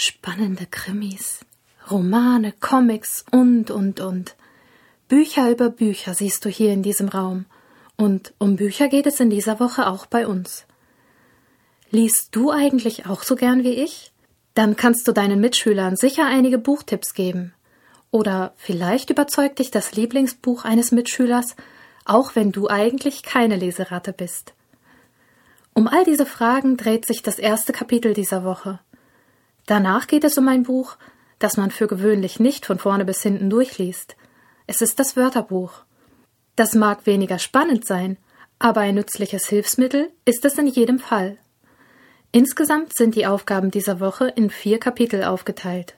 Spannende Krimis, Romane, Comics und, und, und. Bücher über Bücher siehst du hier in diesem Raum. Und um Bücher geht es in dieser Woche auch bei uns. Liest du eigentlich auch so gern wie ich? Dann kannst du deinen Mitschülern sicher einige Buchtipps geben. Oder vielleicht überzeugt dich das Lieblingsbuch eines Mitschülers, auch wenn du eigentlich keine Leseratte bist. Um all diese Fragen dreht sich das erste Kapitel dieser Woche. Danach geht es um ein Buch, das man für gewöhnlich nicht von vorne bis hinten durchliest. Es ist das Wörterbuch. Das mag weniger spannend sein, aber ein nützliches Hilfsmittel ist es in jedem Fall. Insgesamt sind die Aufgaben dieser Woche in vier Kapitel aufgeteilt.